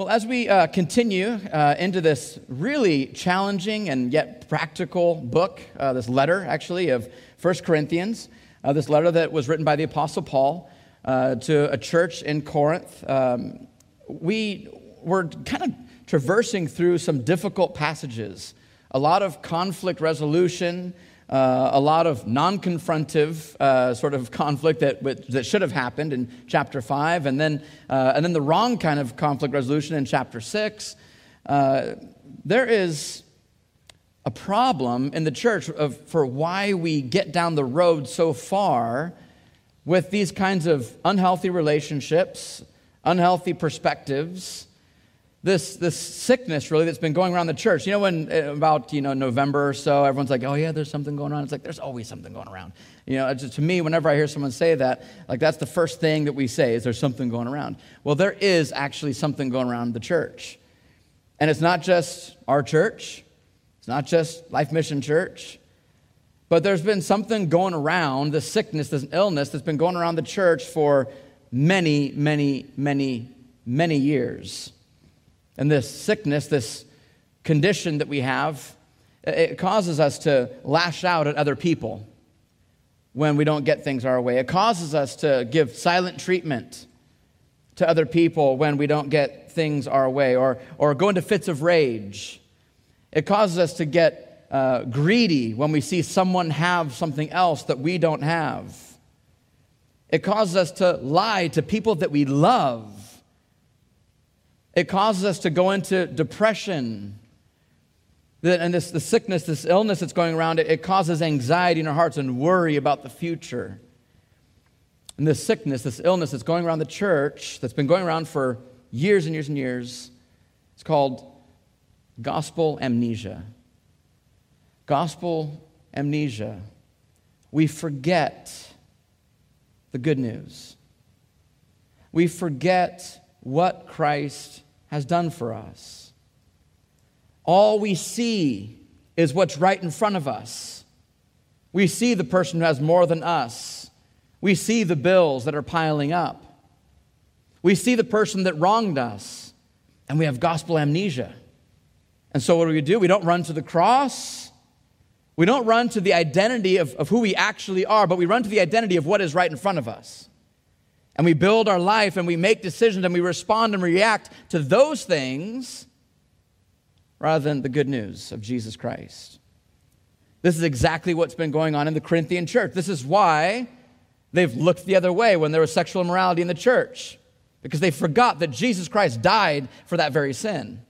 Well, as we uh, continue uh, into this really challenging and yet practical book, uh, this letter actually of 1 Corinthians, uh, this letter that was written by the Apostle Paul uh, to a church in Corinth, um, we were kind of traversing through some difficult passages, a lot of conflict resolution, uh, a lot of non confrontive uh, sort of conflict that, that should have happened in chapter 5, and then, uh, and then the wrong kind of conflict resolution in chapter 6. Uh, there is a problem in the church of, for why we get down the road so far with these kinds of unhealthy relationships, unhealthy perspectives, this, this sickness really that's been going around the church. You know, when uh, about you know November or so, everyone's like, "Oh yeah, there's something going on." It's like there's always something going around. You know, just, to me, whenever I hear someone say that, like that's the first thing that we say is there's something going around. Well, there is actually something going around the church, and it's not just our church. It's not just Life Mission Church. But there's been something going around, this sickness, this illness that's been going around the church for many, many, many, many years. And this sickness, this condition that we have, it causes us to lash out at other people when we don't get things our way. It causes us to give silent treatment to other people when we don't get things our way or, or go into fits of rage. It causes us to get uh, greedy when we see someone have something else that we don't have. It causes us to lie to people that we love it causes us to go into depression. And this the sickness, this illness that's going around, it, it causes anxiety in our hearts and worry about the future. And this sickness, this illness that's going around the church, that's been going around for years and years and years, it's called gospel amnesia. Gospel amnesia. We forget the good news. We forget what Christ has done for us. All we see is what's right in front of us. We see the person who has more than us. We see the bills that are piling up. We see the person that wronged us, and we have gospel amnesia. And so, what do we do? We don't run to the cross. We don't run to the identity of, of who we actually are, but we run to the identity of what is right in front of us and we build our life and we make decisions and we respond and react to those things rather than the good news of Jesus Christ. This is exactly what's been going on in the Corinthian church. This is why they've looked the other way when there was sexual immorality in the church, because they forgot that Jesus Christ died for that very sin.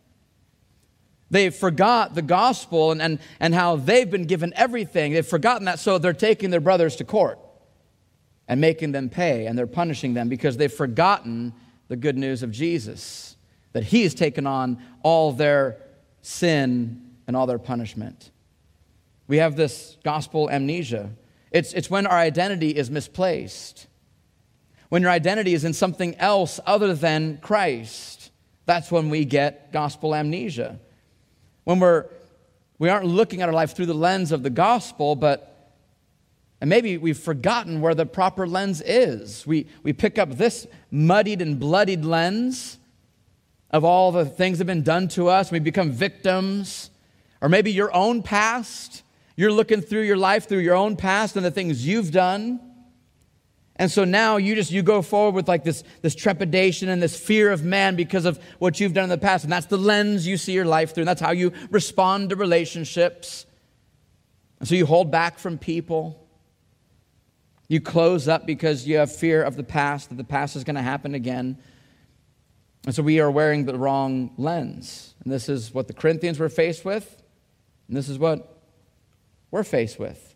They forgot the gospel and, and, and how they've been given everything. They've forgotten that, so they're taking their brothers to court and making them pay, and they're punishing them because they've forgotten the good news of Jesus, that He has taken on all their sin and all their punishment. We have this gospel amnesia. It's, it's when our identity is misplaced, when your identity is in something else other than Christ. That's when we get gospel amnesia. When we're, we aren't looking at our life through the lens of the gospel, but and maybe we've forgotten where the proper lens is. We, we pick up this muddied and bloodied lens of all the things that have been done to us. We become victims. Or maybe your own past. You're looking through your life through your own past and the things you've done. And so now you just you go forward with like this, this trepidation and this fear of man because of what you've done in the past. And that's the lens you see your life through. And that's how you respond to relationships. And so you hold back from people. You close up because you have fear of the past, that the past is going to happen again. And so we are wearing the wrong lens. And this is what the Corinthians were faced with, and this is what we're faced with.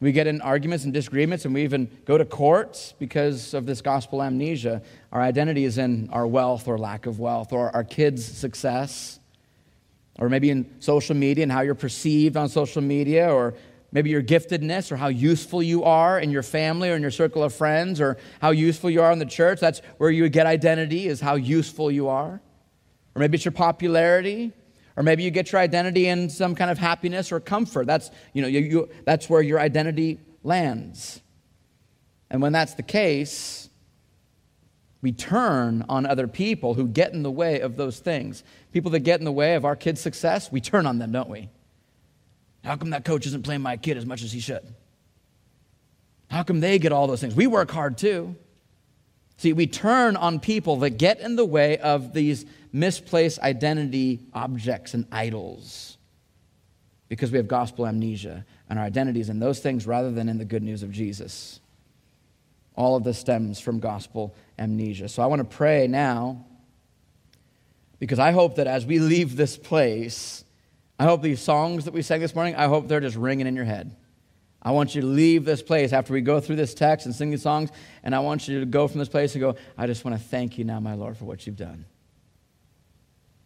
We get in arguments and disagreements, and we even go to courts because of this gospel amnesia. Our identity is in our wealth or lack of wealth, or our kids' success, or maybe in social media and how you're perceived on social media, or maybe your giftedness or how useful you are in your family or in your circle of friends or how useful you are in the church. That's where you get identity, is how useful you are. Or maybe it's your popularity. Or maybe you get your identity in some kind of happiness or comfort. That's, you know, you, you, that's where your identity lands. And when that's the case, we turn on other people who get in the way of those things. People that get in the way of our kids' success, we turn on them, don't we? How come that coach isn't playing my kid as much as he should? How come they get all those things? We work hard too. See, we turn on people that get in the way of these misplaced identity objects and idols because we have gospel amnesia and our identities in those things rather than in the good news of Jesus. All of this stems from gospel amnesia. So I want to pray now because I hope that as we leave this place, I hope these songs that we sang this morning, I hope they're just ringing in your head. I want you to leave this place after we go through this text and sing these songs, and I want you to go from this place and go, I just want to thank you now, my Lord, for what you've done.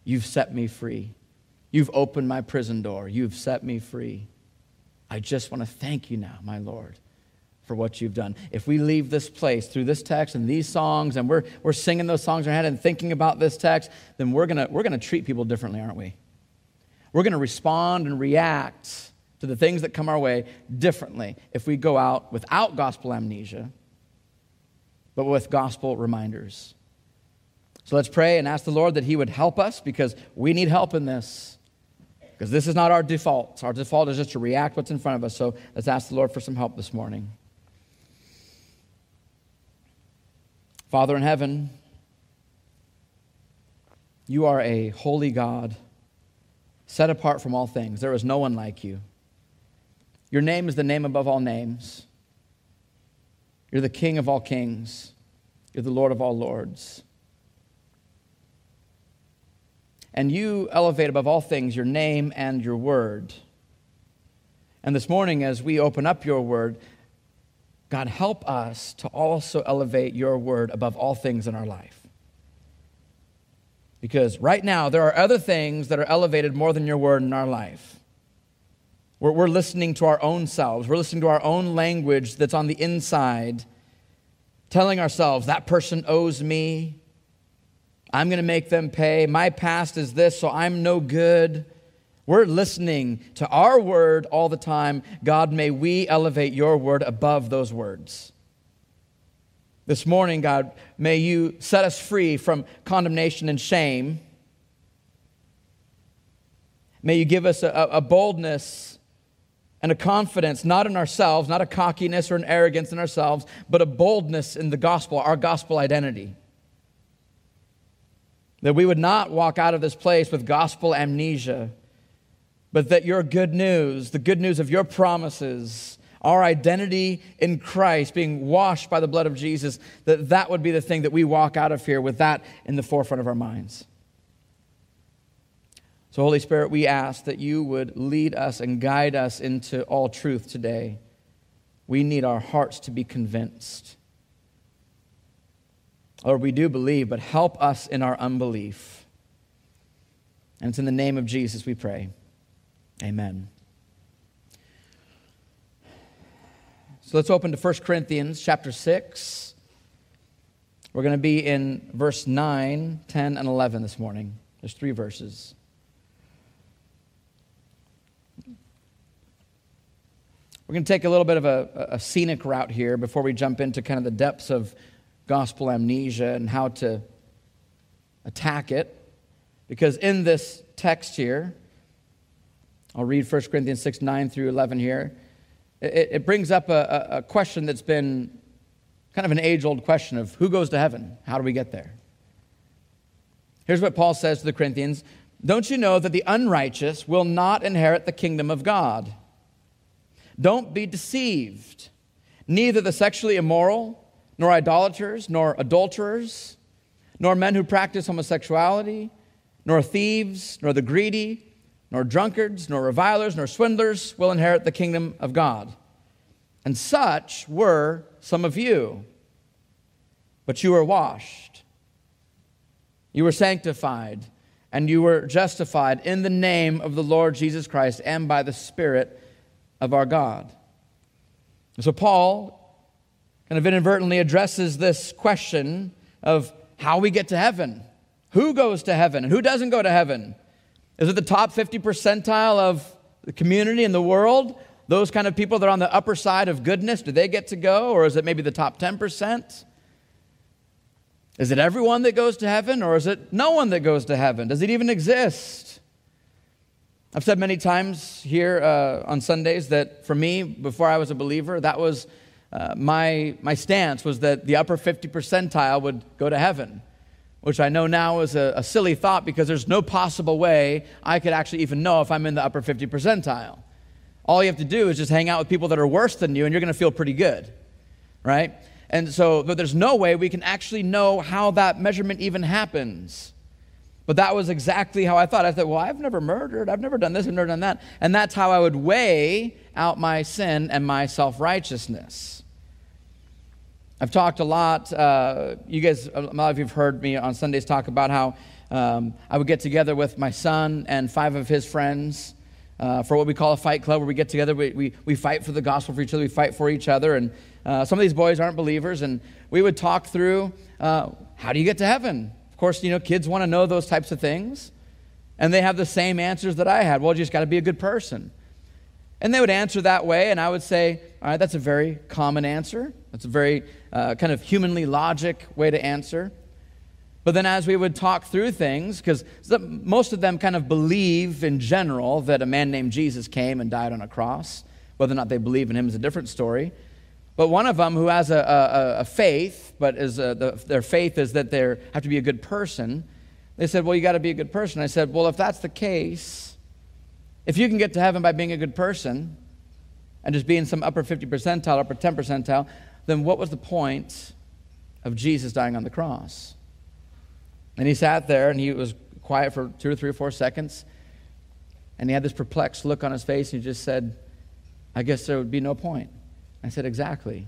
You've set me free. You've opened my prison door. You've set me free. I just want to thank you now, my Lord, for what you've done. If we leave this place through this text and these songs, and we're, we're singing those songs in our head and thinking about this text, then we're going we're going to treat people differently, aren't we? We're going to respond and react to the things that come our way differently if we go out without gospel amnesia, but with gospel reminders. So let's pray and ask the Lord that He would help us because we need help in this. Because this is not our default. Our default is just to react what's in front of us. So let's ask the Lord for some help this morning. Father in heaven, you are a holy God, set apart from all things. There is no one like you. Your name is the name above all names. You're the King of all kings. You're the Lord of all lords. And you elevate above all things your name and your word. And this morning, as we open up your word, God, help us to also elevate your word above all things in our life. Because right now, there are other things that are elevated more than your word in our life. We're, we're listening to our own selves. We're listening to our own language that's on the inside, telling ourselves, that person owes me. I'm going to make them pay. My past is this, so I'm no good. We're listening to our word all the time. God, may we elevate your word above those words. This morning, God, may you set us free from condemnation and shame. May you give us a, a boldness and a confidence not in ourselves, not a cockiness or an arrogance in ourselves, but a boldness in the gospel, our gospel identity. That we would not walk out of this place with gospel amnesia, but that your good news, the good news of your promises, our identity in Christ being washed by the blood of Jesus, that that would be the thing that we walk out of here with that in the forefront of our minds. So, Holy Spirit, we ask that you would lead us and guide us into all truth today. We need our hearts to be convinced. Lord, we do believe, but help us in our unbelief. And it's in the name of Jesus we pray. Amen. So let's open to 1 Corinthians chapter 6. We're going to be in verse 9, 10, and 11 this morning. There's three verses. We're going to take a little bit of a, a, scenic route here before we jump into kind of the depths of gospel amnesia and how to attack it. Because in this text here, I'll read 1 Corinthians 6 9 through 11 here. It, it brings up a, a question that's been kind of an age old question of who goes to heaven? How do we get there? Here's what Paul says to the Corinthians Don't you know that the unrighteous will not inherit the kingdom of God? Don't be deceived. Neither the sexually immoral, nor idolaters, nor adulterers, nor men who practice homosexuality, nor thieves, nor the greedy, nor drunkards, nor revilers, nor swindlers will inherit the kingdom of God. And such were some of you. But you were washed, you were sanctified, and you were justified in the name of the Lord Jesus Christ and by the Spirit of our God. So, Paul kind of inadvertently addresses this question of how we get to heaven. Who goes to heaven and who doesn't go to heaven? Is it the top 50 percentile of the community in the world? Those kind of people that are on the upper side of goodness, do they get to go? Or is it maybe the top 10%? Is it everyone that goes to heaven, or is it no one that goes to heaven? Does it even exist? I've said many times here uh, on Sundays that for me, before I was a believer, that was uh, my, my stance was that the upper 50 percentile would go to heaven, which I know now is a, a silly thought because there's no possible way I could actually even know if I'm in the upper 50 percentile. All you have to do is just hang out with people that are worse than you, and you're going to feel pretty good, right? And so, but there's no way we can actually know how that measurement even happens. But that was exactly how I thought. I thought, well, I've never murdered. I've never done this. I've never done that. And that's how I would weigh out my sin and my self righteousness. I've talked a lot. Uh, you guys, a lot of you have heard me on Sundays talk about how um, I would get together with my son and five of his friends uh, for what we call a fight club, where we get together, we, we, we fight for the gospel for each other, we fight for each other. And uh, some of these boys aren't believers, and we would talk through uh, how do you get to heaven? Of course, you know, kids want to know those types of things, and they have the same answers that I had. Well, you just got to be a good person. And they would answer that way, and I would say, all right, that's a very common answer. That's a very uh, kind of humanly logic way to answer. But then, as we would talk through things, because most of them kind of believe in general that a man named Jesus came and died on a cross. Whether or not they believe in him is a different story. But one of them who has a, a, a faith, but is a, the, their faith is that they have to be a good person, they said, Well, you got to be a good person. I said, Well, if that's the case, if you can get to heaven by being a good person and just being some upper 50 percentile, upper 10 percentile, then what was the point of Jesus dying on the cross? And he sat there and he was quiet for two or three or four seconds. And he had this perplexed look on his face and he just said, I guess there would be no point. I said, Exactly.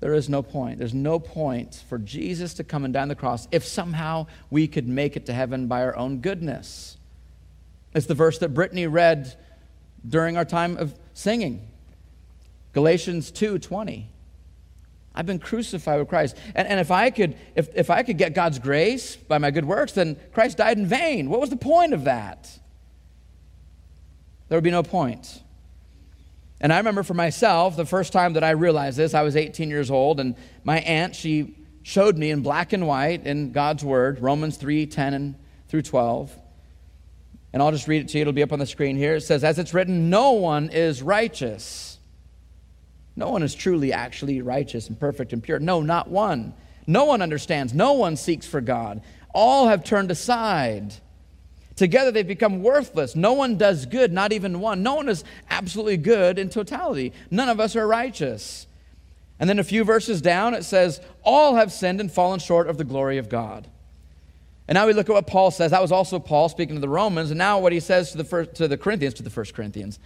There is no point. There's no point for Jesus to come and die on the cross if somehow we could make it to heaven by our own goodness. It's the verse that Brittany read during our time of singing. Galatians 2:20. I've been crucified with Christ. And, and if, I could, if, if I could get God's grace by my good works, then Christ died in vain. What was the point of that? There would be no point. And I remember for myself, the first time that I realized this, I was 18 years old, and my aunt, she showed me in black and white in God's Word, Romans 3 10 and through 12. And I'll just read it to you, it'll be up on the screen here. It says, As it's written, no one is righteous. No one is truly actually righteous and perfect and pure. No, not one. No one understands. No one seeks for God. All have turned aside. Together they've become worthless. No one does good, not even one. No one is absolutely good in totality. None of us are righteous. And then a few verses down, it says, All have sinned and fallen short of the glory of God. And now we look at what Paul says. That was also Paul speaking to the Romans. And now what he says to the, first, to the Corinthians, to the First Corinthians,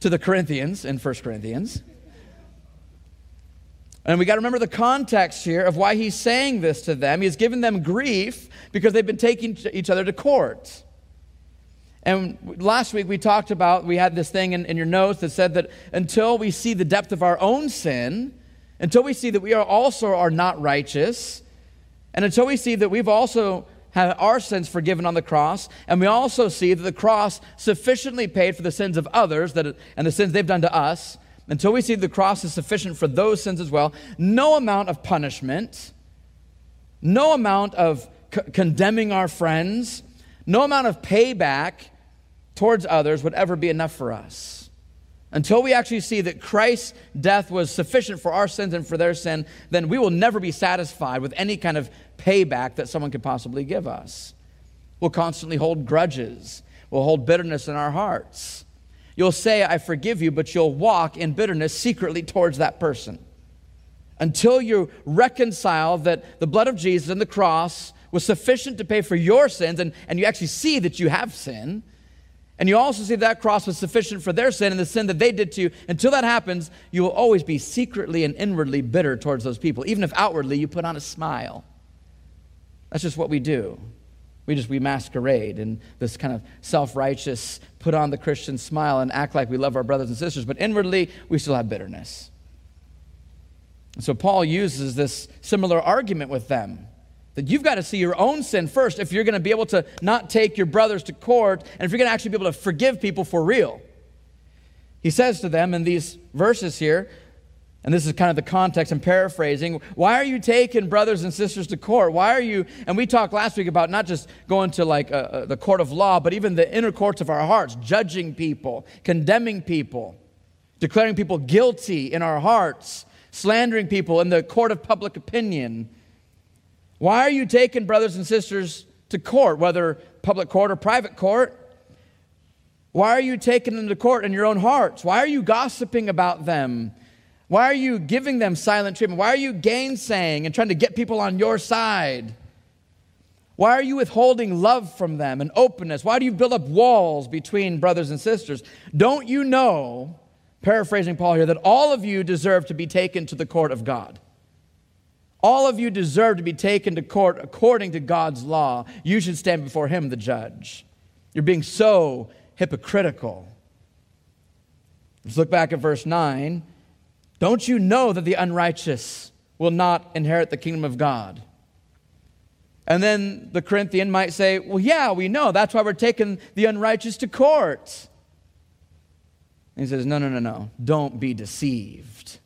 to the Corinthians in First Corinthians. And we got to remember the context here of why he's saying this to them. He's given them grief because they've been taking each other to court. And last week we talked about, we had this thing in, in, your notes that said that until we see the depth of our own sin, until we see that we are also are not righteous, and until we see that we've also had our sins forgiven on the cross, and we also see that the cross sufficiently paid for the sins of others that, and the sins they've done to us, until we see the cross is sufficient for those sins as well, no amount of punishment, no amount of c- condemning our friends, no amount of payback towards others would ever be enough for us. Until we actually see that Christ's death was sufficient for our sins and for their sin, then we will never be satisfied with any kind of payback that someone could possibly give us. We'll constantly hold grudges, we'll hold bitterness in our hearts. You'll say, I forgive you, but you'll walk in bitterness secretly towards that person. Until you reconcile that the blood of Jesus and the cross was sufficient to pay for your sins, and, and you actually see that you have sin, and you also see that cross was sufficient for their sin and the sin that they did to you, until that happens, you will always be secretly and inwardly bitter towards those people, even if outwardly you put on a smile. That's just what we do. We just we masquerade in this kind of self-righteous, put on the Christian smile and act like we love our brothers and sisters, but inwardly we still have bitterness. And so Paul uses this similar argument with them. That you've got to see your own sin first if you're going to be able to not take your brothers to court and if you're going to actually be able to forgive people for real. He says to them in these verses here, And this is kind of the context. I'm paraphrasing. Why are you taking brothers and sisters to court? Why are you, and we talked last week about not just going to like uh, uh, the court of law, but even the inner courts of our hearts, judging people, condemning people, declaring people guilty in our hearts, slandering people in the court of public opinion. Why are you taking brothers and sisters to court, whether public court or private court? Why are you taking them to court in your own hearts? Why are you gossiping about them? Why are you giving them silent treatment? Why are you gainsaying and trying to get people on your side? Why are you withholding love from them and openness? Why do you build up walls between brothers and sisters? Don't you know, paraphrasing Paul here, that all of you deserve to be taken to the court of God? All of you deserve to be taken to court according to God's law. You should stand before Him, the judge. You're being so hypocritical. Let's look back at verse 9. Don't you know that the unrighteous will not inherit the kingdom of God? And then the Corinthian might say, Well, yeah, we know. That's why we're taking the unrighteous to court. And he says, No, no, no, no. Don't be deceived.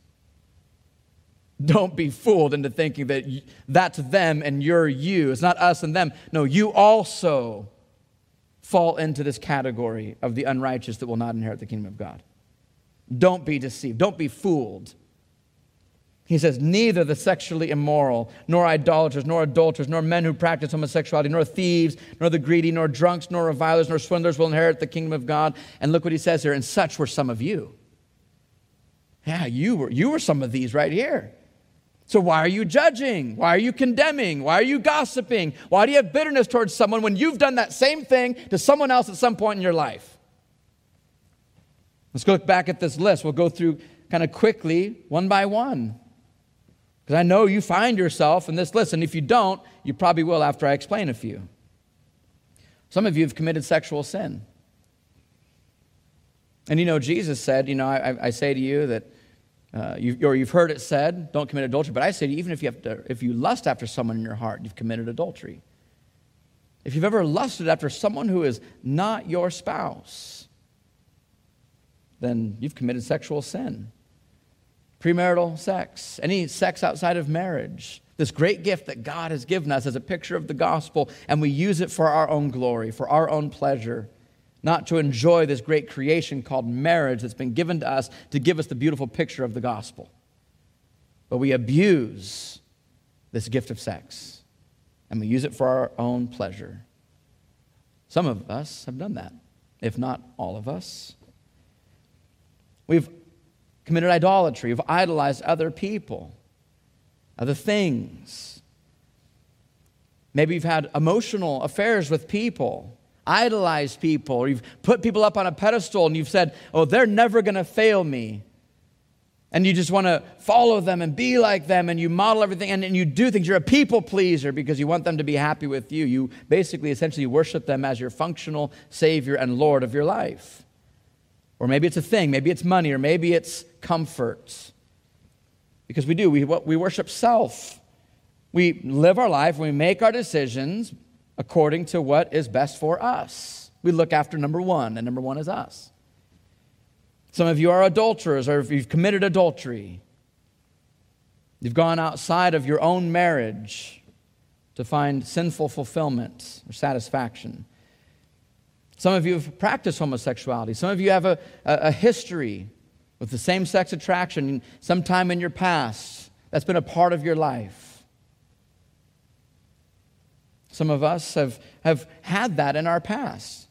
Don't be fooled into thinking that that's them and you're you. It's not us and them. No, you also fall into this category of the unrighteous that will not inherit the kingdom of God. Don't be deceived. Don't be fooled. He says, Neither the sexually immoral, nor idolaters, nor adulterers, nor men who practice homosexuality, nor thieves, nor the greedy, nor drunks, nor revilers, nor swindlers will inherit the kingdom of God. And look what he says here, and such were some of you. Yeah, you were, you were some of these right here. So why are you judging? Why are you condemning? Why are you gossiping? Why do you have bitterness towards someone when you've done that same thing to someone else at some point in your life? Let's go look back at this list. We'll go through kind of quickly, one by one. Because I know you find yourself in this list, and if you don't, you probably will after I explain a few. Some of you have committed sexual sin. And you know, Jesus said, you know, I, I say to you that, uh, you, or you've heard it said, don't commit adultery. But I say to you, even if you, have to, if you lust after someone in your heart, you've committed adultery. If you've ever lusted after someone who is not your spouse, then you've committed sexual sin. Premarital sex, any sex outside of marriage, this great gift that God has given us as a picture of the gospel, and we use it for our own glory, for our own pleasure, not to enjoy this great creation called marriage that's been given to us to give us the beautiful picture of the gospel. But we abuse this gift of sex, and we use it for our own pleasure. Some of us have done that, if not all of us. We've committed idolatry. We've idolized other people, other things. Maybe you've had emotional affairs with people, idolized people, or you've put people up on a pedestal and you've said, oh, they're never going to fail me. And you just want to follow them and be like them, and you model everything, and, and you do things. You're a people pleaser because you want them to be happy with you. You basically, essentially, worship them as your functional Savior and Lord of your life. Or maybe it's a thing, maybe it's money, or maybe it's comfort. Because we do, we, we worship self. We live our life, we make our decisions according to what is best for us. We look after number one, and number one is us. Some of you are adulterers, or if you've committed adultery, you've gone outside of your own marriage to find sinful fulfillment or satisfaction. Some of you have practiced homosexuality. Some of you have a, a, a history with the same sex attraction sometime in your past. That's been a part of your life. Some of us have, have had that in our past.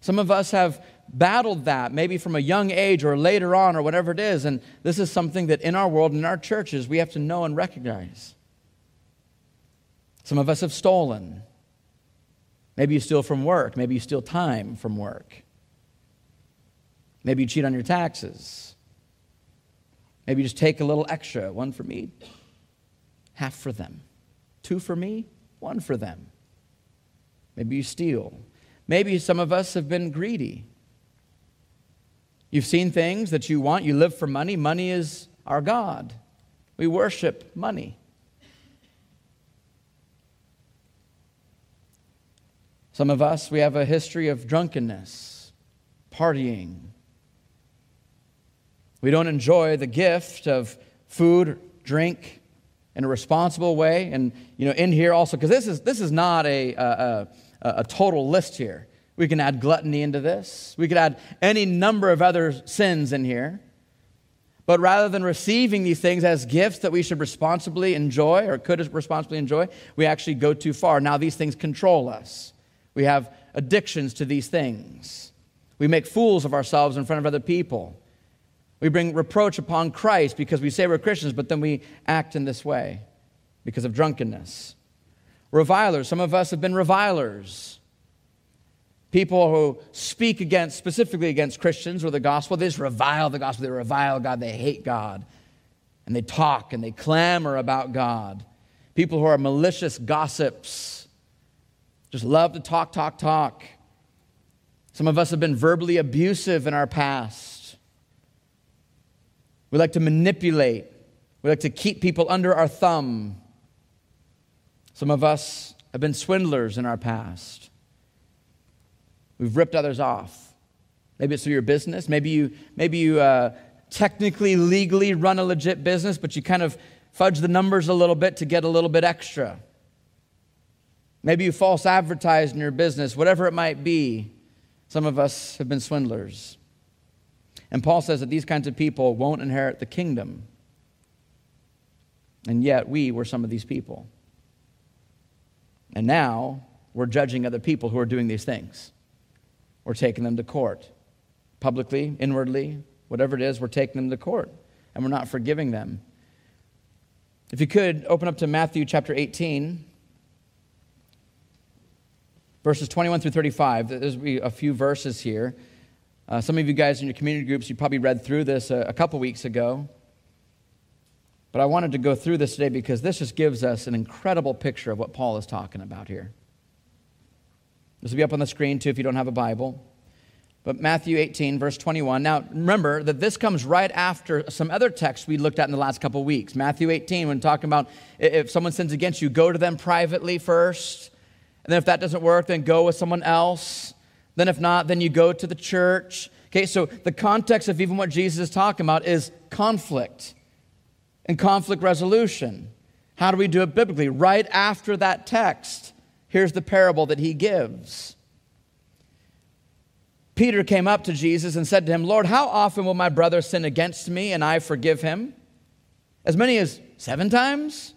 Some of us have battled that, maybe from a young age or later on or whatever it is. And this is something that in our world, in our churches, we have to know and recognize. Some of us have stolen. Maybe you steal from work. Maybe you steal time from work. Maybe you cheat on your taxes. Maybe you just take a little extra one for me, half for them. Two for me, one for them. Maybe you steal. Maybe some of us have been greedy. You've seen things that you want, you live for money. Money is our God. We worship money. Some of us, we have a history of drunkenness, partying. We don't enjoy the gift of food, drink in a responsible way. And, you know, in here also, because this is, this is not a, a, a, a total list here. We can add gluttony into this. We could add any number of other sins in here. But rather than receiving these things as gifts that we should responsibly enjoy or could responsibly enjoy, we actually go too far. Now these things control us. We have addictions to these things. We make fools of ourselves in front of other people. We bring reproach upon Christ because we say we're Christians, but then we act in this way because of drunkenness. Revilers. Some of us have been revilers. People who speak against, specifically against Christians or the gospel, they just revile the gospel. They revile God. They hate God. And they talk and they clamor about God. People who are malicious gossips just love to talk, talk, talk. Some of us have been verbally abusive in our past. We like to manipulate. We like to keep people under our thumb. Some of us have been swindlers in our past. We've ripped others off. Maybe it's through your business. Maybe you, maybe you uh, technically, legally run a legit business, but you kind of fudge the numbers a little bit to get a little bit extra. Maybe you false advertised in your business, whatever it might be. Some of us have been swindlers. And Paul says that these kinds of people won't inherit the kingdom. And yet, we were some of these people. And now, we're judging other people who are doing these things. We're taking them to court. Publicly, inwardly, whatever it is, we're taking them to court. And we're not forgiving them. If you could, open up to Matthew chapter 18, verses 21 through 35. There's a few verses here. Uh, some of you guys in your community groups, you probably read through this a, a couple weeks ago. But I wanted to go through this today because this just gives us an incredible picture of what Paul is talking about here. This will be up on the screen too if you don't have a Bible. But Matthew 18, verse 21. Now, remember that this comes right after some other texts we looked at in the last couple of weeks. Matthew 18, when talking about if someone sins against you, go to them privately first. And then if that doesn't work, then go with someone else. Then, if not, then you go to the church. Okay, so the context of even what Jesus is talking about is conflict and conflict resolution. How do we do it biblically? Right after that text, here's the parable that he gives. Peter came up to Jesus and said to him, Lord, how often will my brother sin against me and I forgive him? As many as seven times?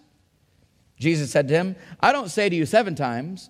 Jesus said to him, I don't say to you seven times,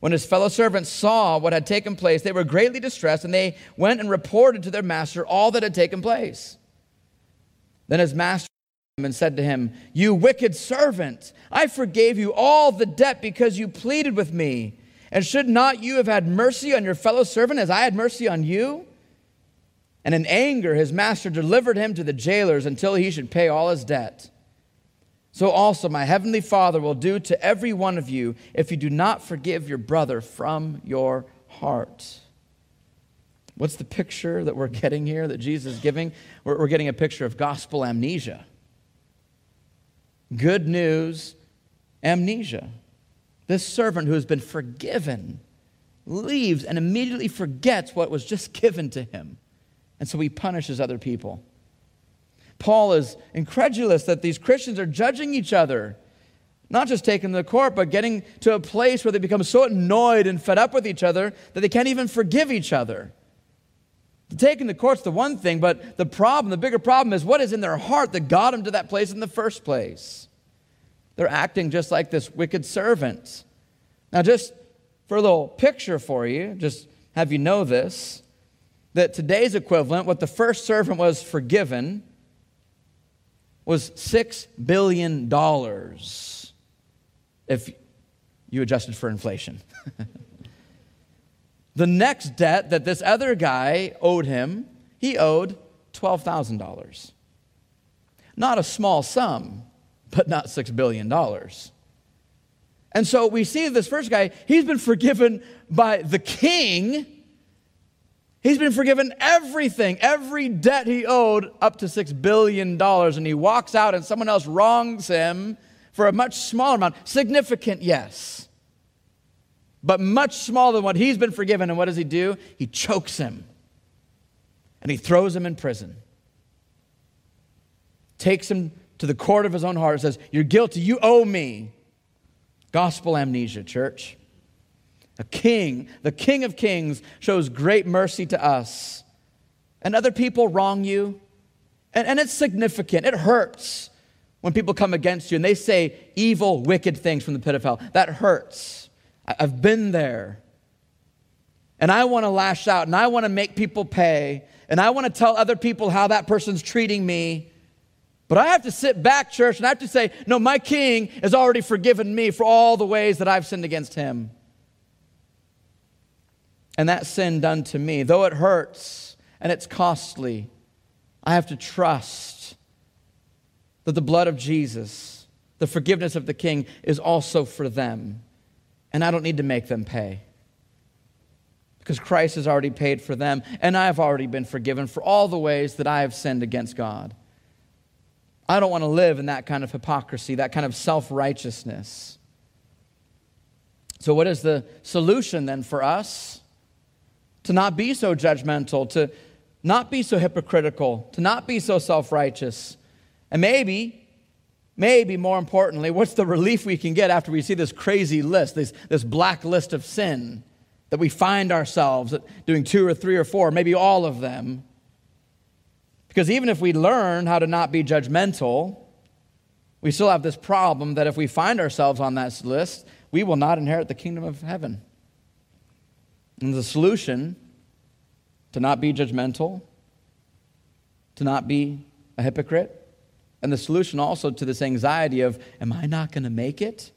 When his fellow servants saw what had taken place, they were greatly distressed, and they went and reported to their master all that had taken place. Then his master and said to him, You wicked servant, I forgave you all the debt because you pleaded with me. And should not you have had mercy on your fellow servant as I had mercy on you? And in anger, his master delivered him to the jailers until he should pay all his debt. So also my heavenly Father will do to every one of you if you do not forgive your brother from your heart. What's the picture that we're getting here that Jesus is giving? We're, getting a picture of gospel amnesia. Good news, amnesia. This servant who has been forgiven leaves and immediately forgets what was just given to him. And so he punishes other people. Paul is incredulous that these Christians are judging each other, not just taking them to court, but getting to a place where they become so annoyed and fed up with each other that they can't even forgive each other. Taking the court's the one thing, but the problem, the bigger problem is what is in their heart that got them to that place in the first place. They're acting just like this wicked servant. Now, just for a little picture for you, just have you know this that today's equivalent, what the first servant was forgiven, was $6 billion if you adjusted for inflation. the next debt that this other guy owed him, he owed $12,000. Not a small sum, but not $6 billion. And so we see this first guy, he's been forgiven by the king. He's been forgiven everything, every debt he owed up to $6 billion. And he walks out and someone else wrongs him for a much smaller amount. Significant, yes. But much smaller than what he's been forgiven. And what does he do? He chokes him and he throws him in prison. Takes him to the court of his own heart and says, You're guilty, you owe me. Gospel amnesia, church. A king, the king of kings, shows great mercy to us. And other people wrong you. And, and it's significant, it hurts when people come against you and they say evil, wicked things from the pit of hell. That hurts. I've been there. And I want to lash out and I want to make people pay. And I want to tell other people how that person's treating me. But I have to sit back, church, and I have to say, no, my king has already forgiven me for all the ways that I've sinned against him. And that sin done to me, though it hurts and it's costly, I have to trust that the blood of Jesus, the forgiveness of the king, is also for them. And I don't need to make them pay because Christ has already paid for them, and I have already been forgiven for all the ways that I have sinned against God. I don't want to live in that kind of hypocrisy, that kind of self righteousness. So, what is the solution then for us? To not be so judgmental, to not be so hypocritical, to not be so self righteous. And maybe, maybe more importantly, what's the relief we can get after we see this crazy list, this, this black list of sin that we find ourselves doing two or three or four, maybe all of them? Because even if we learn how to not be judgmental, we still have this problem that if we find ourselves on that list, we will not inherit the kingdom of heaven. And the solution to not be judgmental, to not be a hypocrite, and the solution also to this anxiety of, am I not going to make it?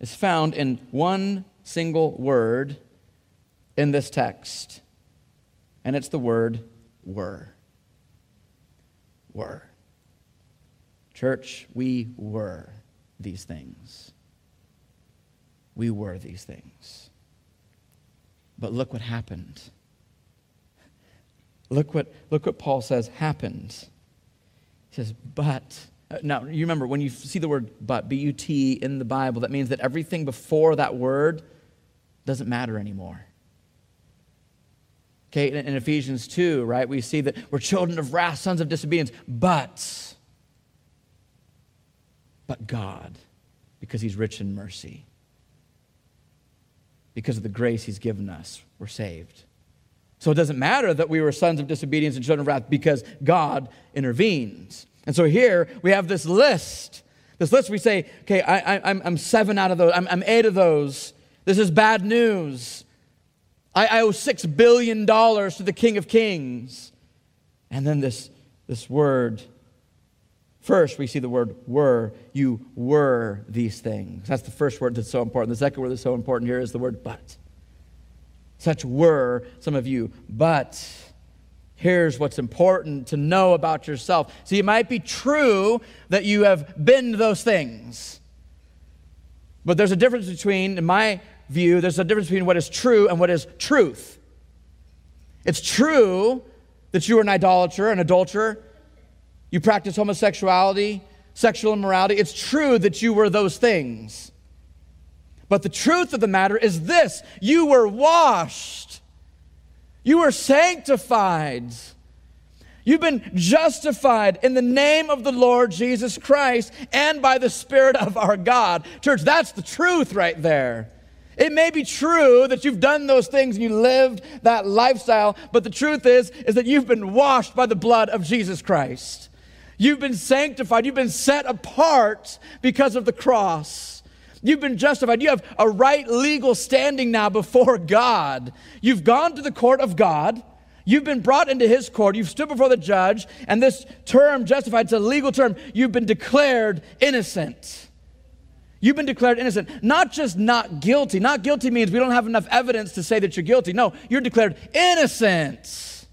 is found in one single word in this text. And it's the word were were. Church, we were these things. We were these things. But look what happened. Look what, look what Paul says happened. He says, but. Uh, now, you remember when you see the word but, B U T, in the Bible, that means that everything before that word doesn't matter anymore. Okay, in, Ephesians 2, right, we see that we're children of wrath, sons of disobedience, but, but God, because He's rich in mercy, because of the grace He's given us, we're saved. So it doesn't matter that we were sons of disobedience and children of wrath because God intervenes. And so here we have this list. This list, we say, okay, I, am seven out of those, I'm, I'm eight of those. This is bad news. I, I owe $6 billion to the King of Kings. And then this, this word. First, we see the word were. You were these things. That's the first word that's so important. The second word that's so important here is the word but. Such were some of you. But here's what's important to know about yourself. So it might be true that you have been those things. But there's a difference between, in my view, there's a difference between what is true and what is truth. It's true that you are an idolater, an adulterer, you practice homosexuality, sexual immorality. It's true that you were those things. But the truth of the matter is this you were washed, you were sanctified. You've been justified in the name of the Lord Jesus Christ and by the Spirit of our God. Church, that's the truth right there. It may be true that you've done those things and you lived that lifestyle, but the truth is is that you've been washed by the blood of Jesus Christ. You've been sanctified, you've been set apart because of the cross. You've been justified. You have a right legal standing now before God. You've gone to the court of God. You've been brought into his court. You've stood before the judge. And this term, justified, it's a legal term. You've been declared innocent. You've been declared innocent, not just not guilty. Not guilty means we don't have enough evidence to say that you're guilty. No, you're declared innocent.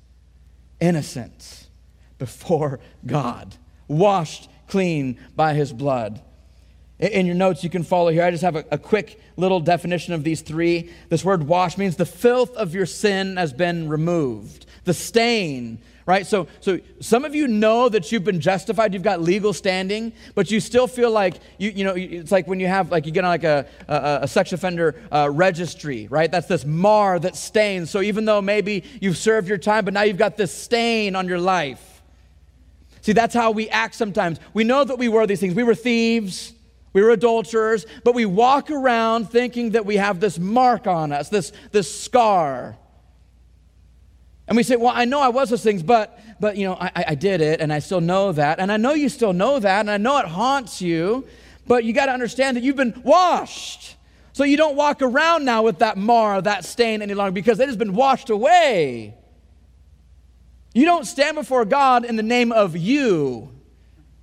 Innocent before God, washed clean by his blood. In your notes, you can follow here. I just have a, a, quick little definition of these three. This word wash means the filth of your sin has been removed, the stain right? So, so some of you know that you've been justified, you've got legal standing, but you still feel like, you, you know, it's like when you have, like you get on like a, a, a sex offender uh, registry, right? That's this mar that stains. So even though maybe you've served your time, but now you've got this stain on your life. See, that's how we act sometimes. We know that we were these things. We were thieves. We were adulterers, but we walk around thinking that we have this mark on us, this, this scar. And we say, well, I know I was those things, but, but you know, I, I did it, and I still know that. And I know you still know that, and I know it haunts you, but you got to understand that you've been washed. So you don't walk around now with that mar, that stain any longer, because it has been washed away. You don't stand before God in the name of you.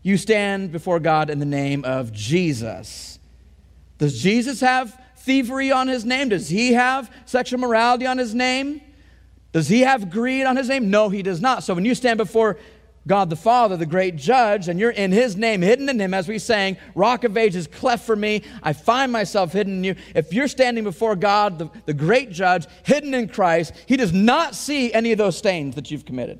You stand before God in the name of Jesus. Does Jesus have thievery on his name? Does he have sexual morality on his name? Does he have greed on his name? No, he does not. So when you stand before God the Father, the great judge, and you're in his name, hidden in him, as we sang, Rock of Ages, cleft for me, I find myself hidden in you. If you're standing before God, the, the great judge, hidden in Christ, he does not see any of those stains that you've committed.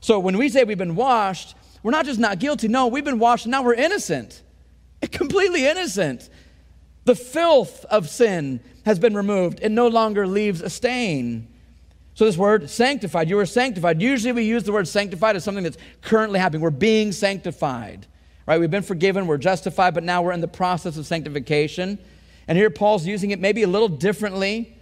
So when we say we've been washed, we're not just not guilty. No, we've been washed now we're innocent. Completely innocent. The filth of sin has been removed. It no longer leaves a stain. So, this word, sanctified, you were sanctified. Usually we use the word sanctified as something that's currently happening. We're being sanctified, right? We've been forgiven, we're justified, but now we're in the process of sanctification. And here Paul's using it maybe a little differently.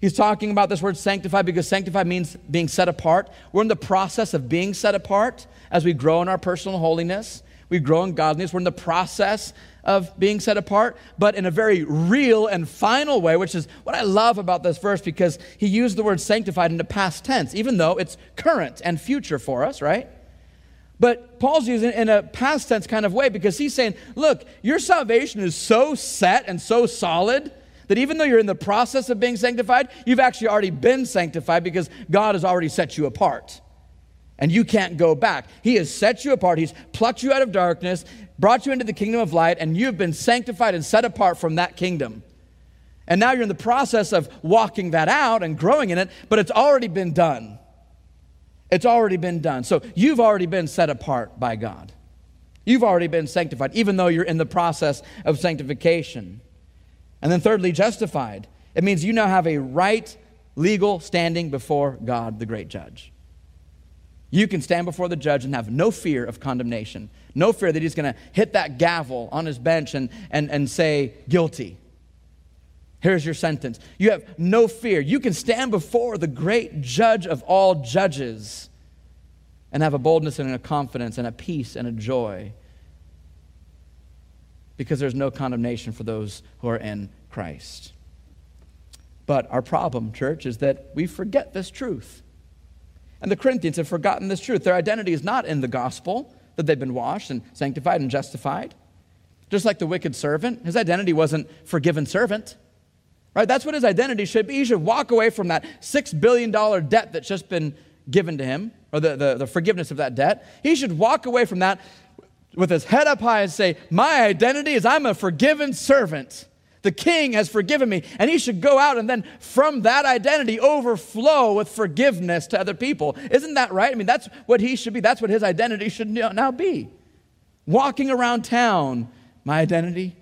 He's talking about this word sanctified because sanctified means being set apart. We're in the process of being set apart as we grow in our personal holiness. We grow in godliness. We're in the process of being set apart, but in a very real and final way, which is what I love about this verse because he used the word sanctified in the past tense, even though it's current and future for us, right? But Paul's using it in a past tense kind of way because he's saying, look, your salvation is so set and so solid that even though you're in the process of being sanctified, you've actually already been sanctified because God has already set you apart. And you can't go back. He has set you apart. He's plucked you out of darkness brought you into the kingdom of light, and you've been sanctified and set apart from that kingdom. And now you're in the process of walking that out and growing in it, but it's already been done. It's already been done. So you've already been set apart by God. You've already been sanctified, even though you're in the process of sanctification. And then, thirdly, justified. It means you now have a right legal standing before God, the great judge. You can stand before the judge and have no fear of condemnation no fear that he's going to hit that gavel on his bench and, and, and say, guilty. Here's your sentence. You have no fear. You can stand before the great judge of all judges and have a boldness and a confidence and a peace and a joy because there's no condemnation for those who are in Christ. But our problem, church, is that we forget this truth. And the Corinthians have forgotten this truth. Their identity is not in the gospel that they've been washed and sanctified and justified. Just like the wicked servant, his identity wasn't forgiven servant. Right? That's what his identity should be. He should walk away from that $6 billion debt that's just been given to him, or the, the, the forgiveness of that debt. He should walk away from that with his head up high and say, My identity is I'm a forgiven servant. The king has forgiven me. And he should go out and then from that identity overflow with forgiveness to other people. Isn't that right? I mean, that's what he should be. That's what his identity should now be. Walking around town, my identity,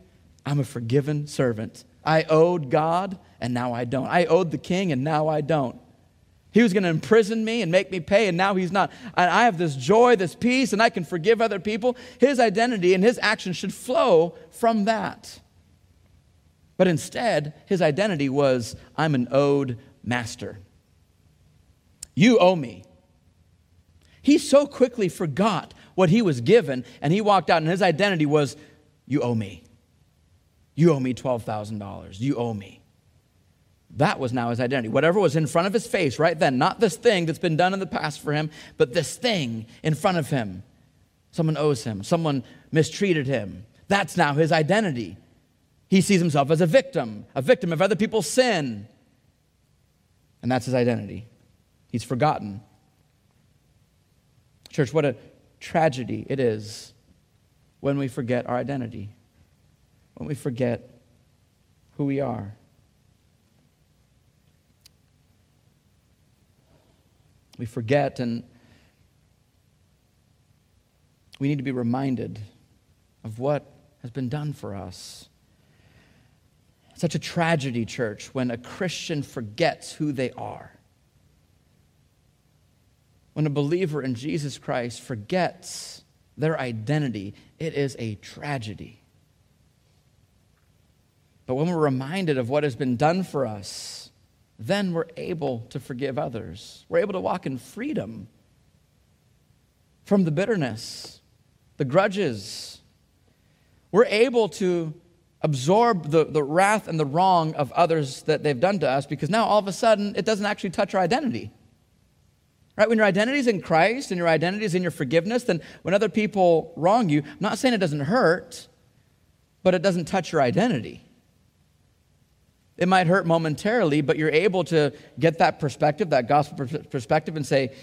I'm a forgiven servant. I owed God and now I don't. I owed the king and now I don't. He was going to imprison me and make me pay, and now he's not. And I have this joy, this peace, and I can forgive other people. His identity and his actions should flow from that. But instead, his identity was I'm an owed master. You owe me. He so quickly forgot what he was given, and he walked out, and his identity was, You owe me. You owe me $12,000. You owe me. That was now his identity. Whatever was in front of his face right then, not this thing that's been done in the past for him, but this thing in front of him. Someone owes him, someone mistreated him. That's now his identity. He sees himself as a victim, a victim of other people's sin. And that's his identity. He's forgotten. Church, what a tragedy it is when we forget our identity, when we forget who we are. We forget, and we need to be reminded of what has been done for us. Such a tragedy, church, when a Christian forgets who they are. When a believer in Jesus Christ forgets their identity, it is a tragedy. But when we're reminded of what has been done for us, then we're able to forgive others. We're able to walk in freedom from the bitterness, the grudges. We're able to absorb the, the wrath and the wrong of others that they've done to us because now all of a sudden it doesn't actually touch our identity. Right? When your identity is in Christ and your identity is in your forgiveness, then when other people wrong you, I'm not saying it doesn't hurt, but it doesn't touch your identity. It might hurt momentarily, but you're able to get that perspective, that gospel perspective, and say,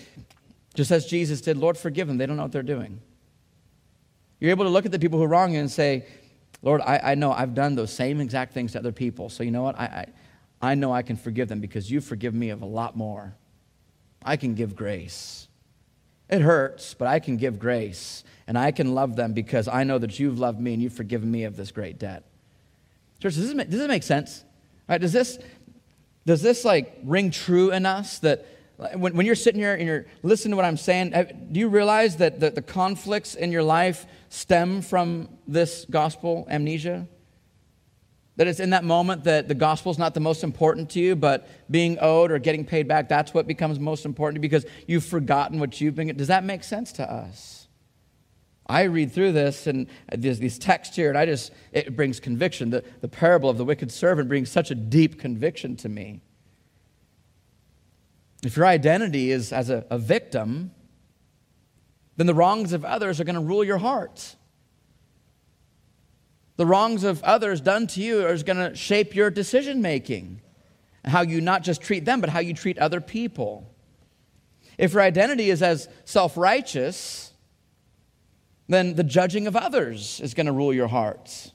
just as Jesus did, Lord, forgive them. They don't know what they're doing. You're able to look at the people who wrong you and say, Lord, I, I know I've done those same exact things to other people. So you know what? I, I, I know I can forgive them because you forgive me of a lot more. I can give grace. It hurts, but I can give grace. And I can love them because I know that you've loved me and you've forgiven me of this great debt. Church, does this make, does this make sense? Right, does this, does this like ring true in us that when, when you're sitting here and you're listening to what I'm saying, do you realize that the, the conflicts in your life stem from this gospel amnesia? That it's in that moment that the gospel is not the most important to you, but being owed or getting paid back, that's what becomes most important because you've forgotten what you've been. Does that make sense to us? I read through this and there's these texts here, and I just, it brings conviction. The, the parable of the wicked servant brings such a deep conviction to me. If your identity is as a, a victim, then the wrongs of others are going to rule your heart. The wrongs of others done to you is going to shape your decision making. And how you not just treat them, but how you treat other people. If your identity is as self righteous, then the judging of others is going to rule your hearts.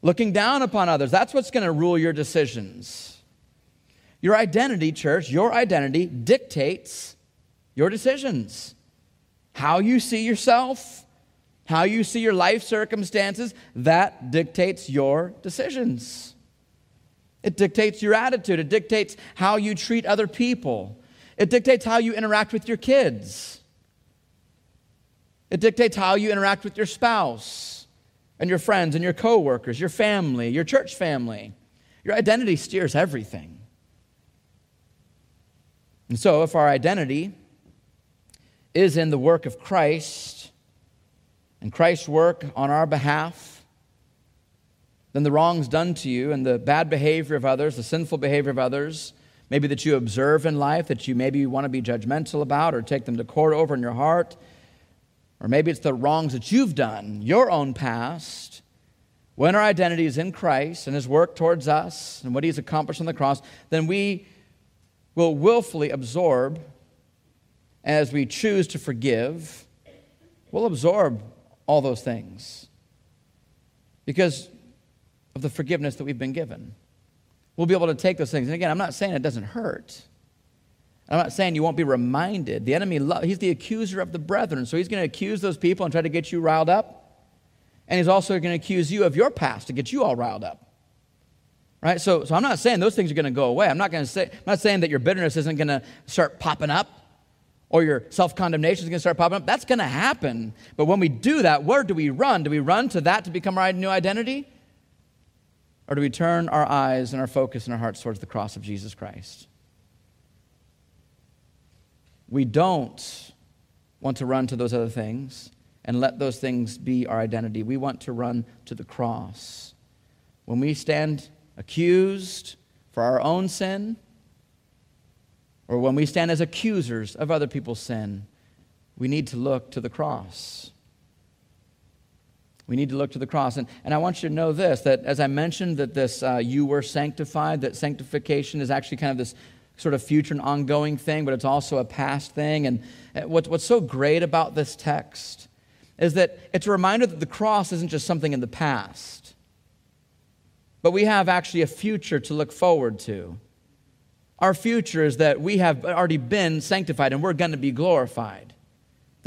Looking down upon others, that's what's going to rule your decisions. Your identity, church, your identity dictates your decisions. How you see yourself, how you see your life circumstances, that dictates your decisions. It dictates your attitude. It dictates how you treat other people. It dictates how you interact with your kids. It dictates how you interact with your spouse and your friends and your coworkers, your family, your church family. Your identity steers everything. And so, if our identity is in the work of Christ, and Christ's work on our behalf, then the wrongs done to you and the bad behavior of others, the sinful behavior of others, maybe that you observe in life that you maybe want to be judgmental about or take them to court over in your heart, or maybe it's the wrongs that you've done, your own past. When our identity is in Christ and his work towards us and what he's accomplished on the cross, then we will willfully absorb as we choose to forgive. We'll absorb all those things because of the forgiveness that we've been given. We'll be able to take those things. And again, I'm not saying it doesn't hurt. I'm not saying you won't be reminded. The enemy, he's the accuser of the brethren. So he's going to accuse those people and try to get you riled up. And he's also going to accuse you of your past to get you all riled up. Right? So, so I'm not saying those things are going to go away. I'm not going to say, I'm not saying that your bitterness isn't going to start popping up or your self condemnation is going to start popping up. That's going to happen. But when we do that, where do we run? Do we run to that to become our new identity? Or do we turn our eyes and our focus and our hearts towards the cross of Jesus Christ? We don't want to run to those other things and let those things be our identity. We want to run to the cross. When we stand accused for our own sin, or when we stand as accusers of other people's sin, we need to look to the cross. We need to look to the cross. And, and I want you to know this that as I mentioned, that this uh, you were sanctified, that sanctification is actually kind of this sort of future and ongoing thing, but it's also a past thing. And uh, what, what's so great about this text is that it's a reminder that the cross isn't just something in the past, but we have actually a future to look forward to. Our future is that we have already been sanctified and we're going to be glorified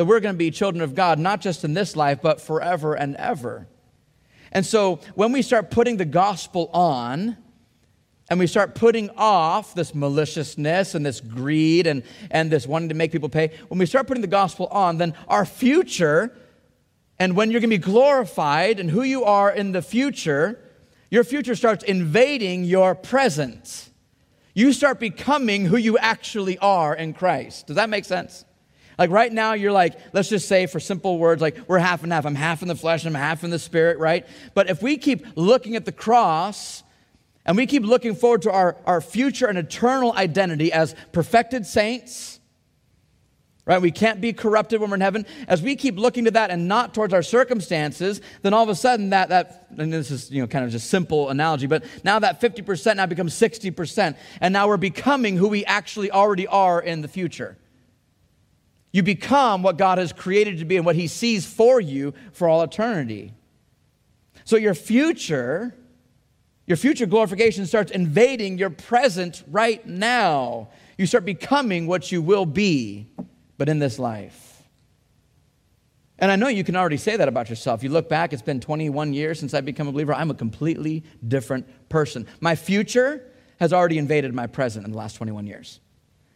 that we're going to be children of God, not just in this life, but forever and ever. And so when we start putting the gospel on, and we start putting off this maliciousness and this greed and, and this wanting to make people pay, when we start putting the gospel on, then our future, and when you're going to be glorified and who you are in the future, your future starts invading your present. You start becoming who you actually are in Christ. Does that make sense? Like right now, you're like, let's just say for simple words, like we're half and half. I'm half in the flesh and I'm half in the spirit, right? But if we keep looking at the cross and we keep looking forward to our, our future and eternal identity as perfected saints, right? We can't be corrupted when we're in heaven. As we keep looking to that and not towards our circumstances, then all of a sudden that, that and this is, you know, kind of just simple analogy, but now that 50% now becomes 60%. And now we're becoming who we actually already are in the future. You become what God has created to be and what He sees for you for all eternity. So your future, your future glorification starts invading your present right now. You start becoming what you will be, but in this life. And I know you can already say that about yourself. You look back, it's been 21 years since I've become a believer. I'm a completely different person. My future has already invaded my present in the last 21 years.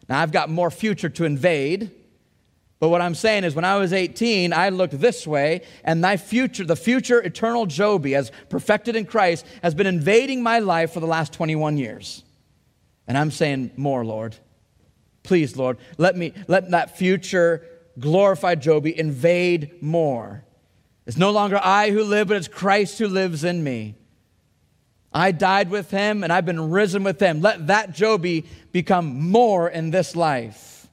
Now I've got more future to invade but what I'm saying is, when I was 18, I looked this way, and my future, the future eternal Joby, as perfected in Christ, has been invading my life for the last 21 years. And I'm saying, More, Lord. Please, Lord, let me let that future glorified Joby invade more. It's no longer I who live, but it's Christ who lives in me. I died with him and I've been risen with him. Let that Joby become more in this life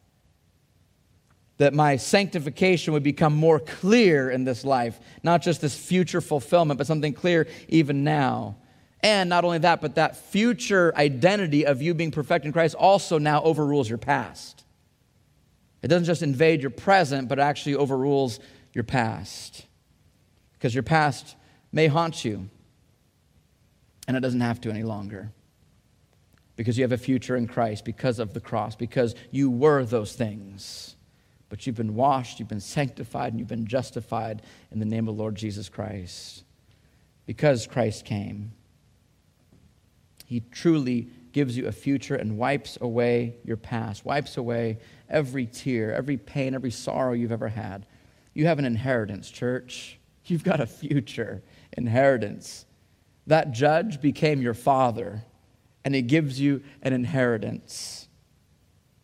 that my sanctification would become more clear in this life, not just this future fulfillment, but something clear even now. And not only that, but that future identity of you being perfect in Christ also now overrules your past. It doesn't just invade your present, but actually overrules your past. Because your past may haunt you, and it doesn't have to any longer. Because you have a future in Christ, because of the cross, because you were those things but you've been washed, you've been sanctified, and you've been justified in the name of the Lord Jesus Christ. Because Christ came, He truly gives you a future and wipes away your past, wipes away every tear, every pain, every sorrow you've ever had. You have an inheritance, church. You've got a future inheritance. That judge became your father, and he gives you an inheritance.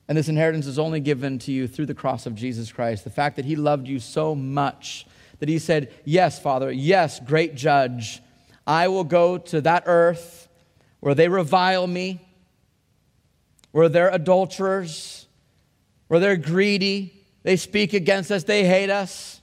And this inheritance is only given to you through the cross of Jesus Christ. The fact that He loved you so much that He said, Yes, Father, yes, great judge, I will go to that earth where they revile me, where they're adulterers, where they're greedy, they speak against us, they hate us.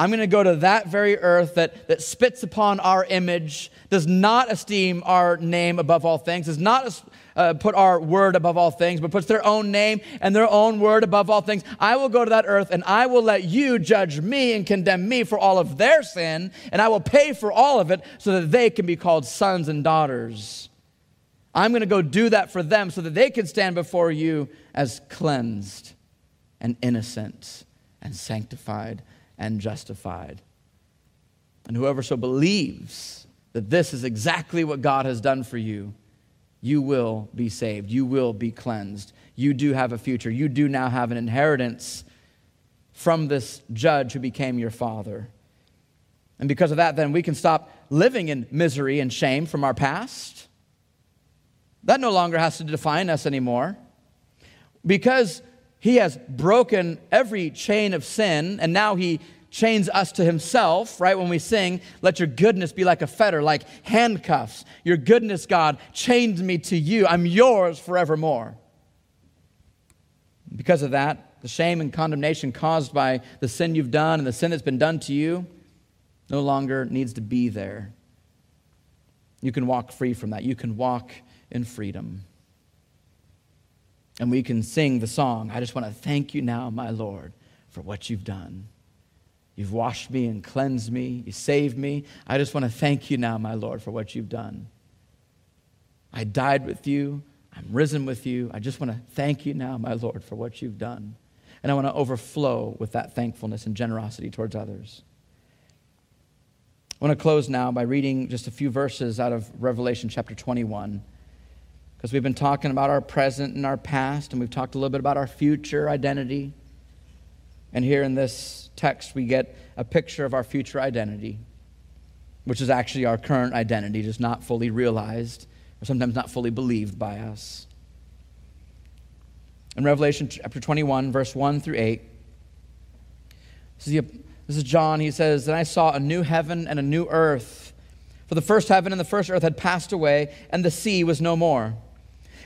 I'm going to go to that very earth that, that spits upon our image, does not esteem our name above all things, does not uh, put our word above all things, but puts their own name and their own word above all things. I will go to that earth and I will let you judge me and condemn me for all of their sin, and I will pay for all of it so that they can be called sons and daughters. I'm going to go do that for them so that they can stand before you as cleansed and innocent and sanctified and justified. And whoever so believes that this is exactly what God has done for you you will be saved. You will be cleansed. You do have a future. You do now have an inheritance from this judge who became your father. And because of that, then we can stop living in misery and shame from our past. That no longer has to define us anymore. Because he has broken every chain of sin, and now he chains us to himself, right? When we sing, let your goodness be like a fetter, like handcuffs. Your goodness, God, chained me to you. I'm yours forevermore. Because of that, the shame and condemnation caused by the sin you've done and the sin that's been done to you no longer needs to be there. You can walk free from that. You can walk in freedom. And we can sing the song, I just want to thank you now, my Lord, for what you've done. You've washed me and cleansed me. You saved me. I just want to thank you now, my Lord, for what you've done. I died with you. I'm risen with you. I just want to thank you now, my Lord, for what you've done. And I want to overflow with that thankfulness and generosity towards others. I want to close now by reading just a few verses out of Revelation chapter 21. Because we've been talking about our present and our past, and we've talked a little bit about our future identity. And here in this text, we get a picture of our future identity, which is actually our current identity, just not fully realized, or sometimes not fully believed by us in Revelation chapter 21, verse 1 through 8. This is, the, this is John. He says, Then I saw a new heaven and a new earth. For the first heaven and the first earth had passed away, and the sea was no more.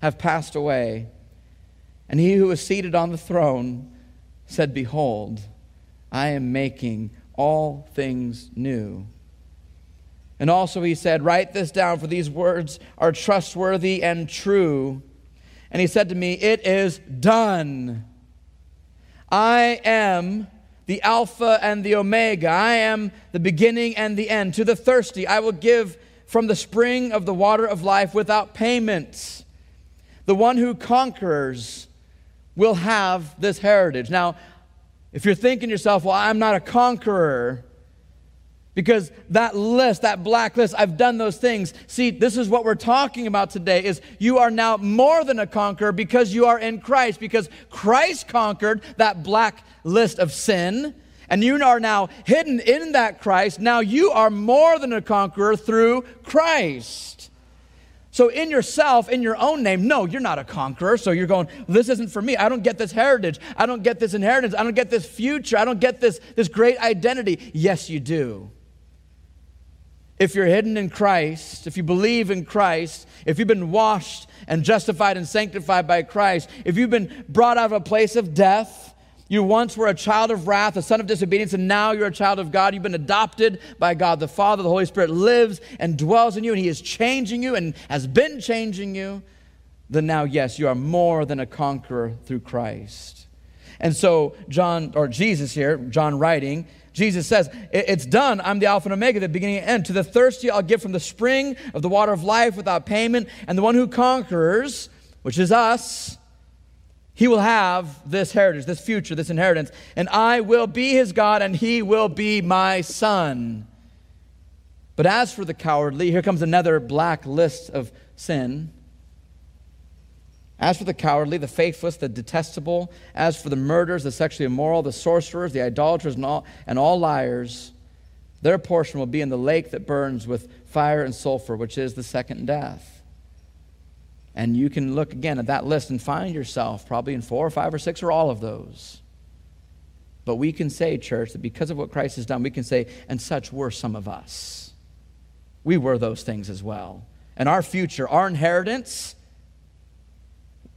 have passed away. And he who was seated on the throne said, Behold, I am making all things new. And also he said, Write this down, for these words are trustworthy and true. And he said to me, It is done. I am the Alpha and the Omega. I am the beginning and the end. To the thirsty, I will give from the spring of the water of life without payment. The one who conquers will have this heritage. Now, if you're thinking yourself, well, I'm not a conqueror, because that list that black list i've done those things. See this is what we're talking about today is you are now more than a conqueror because you are in christ because christ conquered that black list of sin and you are now hidden in that christ. Now you are more than a conqueror through christ so in yourself in your own name no you're not a conqueror. So you're going this isn't for me. I don't get this heritage. I don't get this inheritance. I don't get this future. I don't get this this great identity. Yes you do. If you're hidden in Christ, if you believe in Christ, if you've been washed and justified and sanctified by Christ, if you've been brought out of a place of death, you once were a child of wrath, a son of disobedience, and now you're a child of God. You've been adopted by God the Father. The Holy Spirit lives and dwells in you, and He is changing you and has been changing you. Then now, yes, you are more than a conqueror through Christ. And so, John, or Jesus here, John writing, Jesus says, It's done. I'm the Alpha and Omega, the beginning and end. To the thirsty, I'll give from the spring of the water of life without payment. And the one who conquers, which is us, he will have this heritage, this future, this inheritance. And I will be his God, and he will be my son. But as for the cowardly, here comes another black list of sin. As for the cowardly, the faithless, the detestable, as for the murderers, the sexually immoral, the sorcerers, the idolaters, and all, and all liars, their portion will be in the lake that burns with fire and sulfur, which is the second death. And you can look again at that list and find yourself probably in four or five or six or all of those. But we can say, church, that because of what Christ has done, we can say, and such were some of us. We were those things as well. And our future, our inheritance,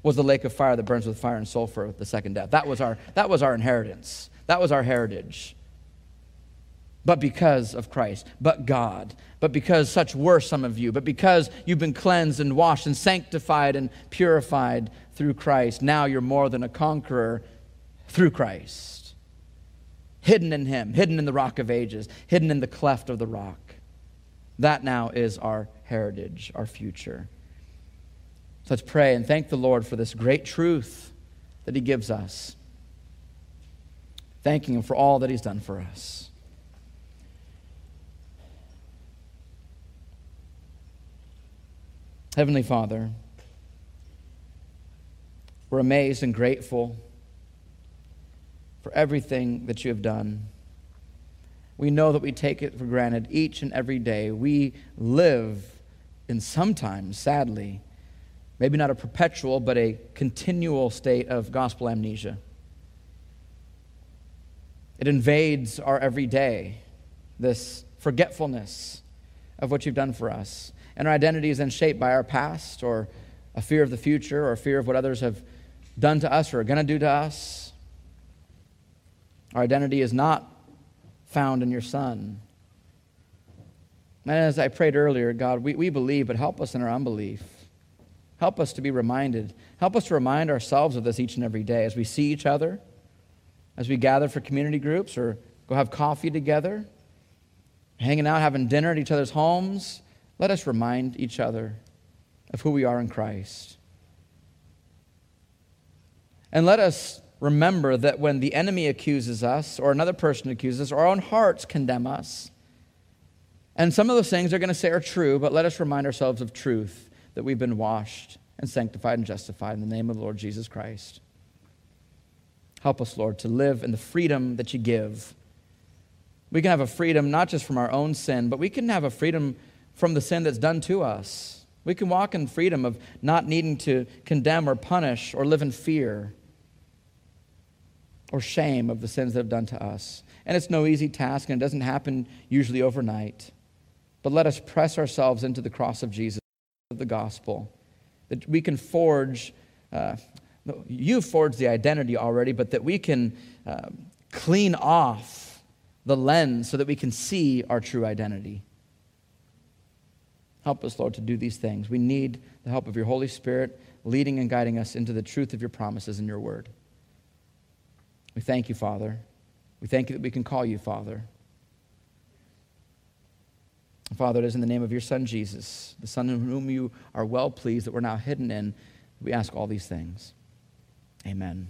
was the lake of fire that burns with fire and sulfur, the second death. That was our, that was our inheritance. That was our heritage. But because of Christ, but God, but because such were some of you, but because you've been cleansed and washed and sanctified and purified through Christ, now you're more than a conqueror through Christ. Hidden in Him, hidden in the rock of ages, hidden in the cleft of the rock. That now is our heritage, our future. So let's pray and thank the Lord for this great truth that He gives us. Thanking Him for all that He's done for us. Heavenly Father, we're amazed and grateful for everything that you have done. We know that we take it for granted each and every day. We live in sometimes, sadly, maybe not a perpetual, but a continual state of gospel amnesia. It invades our everyday, this forgetfulness of what you've done for us. And our identity is then shaped by our past or a fear of the future or a fear of what others have done to us or are going to do to us. Our identity is not found in your Son. And as I prayed earlier, God, we, we believe, but help us in our unbelief. Help us to be reminded. Help us to remind ourselves of this each and every day as we see each other, as we gather for community groups or go have coffee together, hanging out, having dinner at each other's homes. Let us remind each other of who we are in Christ. And let us remember that when the enemy accuses us, or another person accuses us, our own hearts condemn us, and some of those things they're going to say are true, but let us remind ourselves of truth that we've been washed and sanctified and justified in the name of the Lord Jesus Christ. Help us, Lord, to live in the freedom that you give. We can have a freedom not just from our own sin, but we can have a freedom from the sin that's done to us. We can walk in freedom of not needing to condemn or punish or live in fear or shame of the sins that have done to us. And it's no easy task, and it doesn't happen usually overnight. But let us press ourselves into the cross of Jesus, of the gospel, that we can forge. Uh, you've forged the identity already, but that we can uh, clean off the lens so that we can see our true identity. Help us, Lord, to do these things. We need the help of your Holy Spirit leading and guiding us into the truth of your promises in your word. We thank you, Father. We thank you that we can call you Father. Father, it is in the name of your Son, Jesus, the Son in whom you are well pleased that we're now hidden in, we ask all these things. Amen.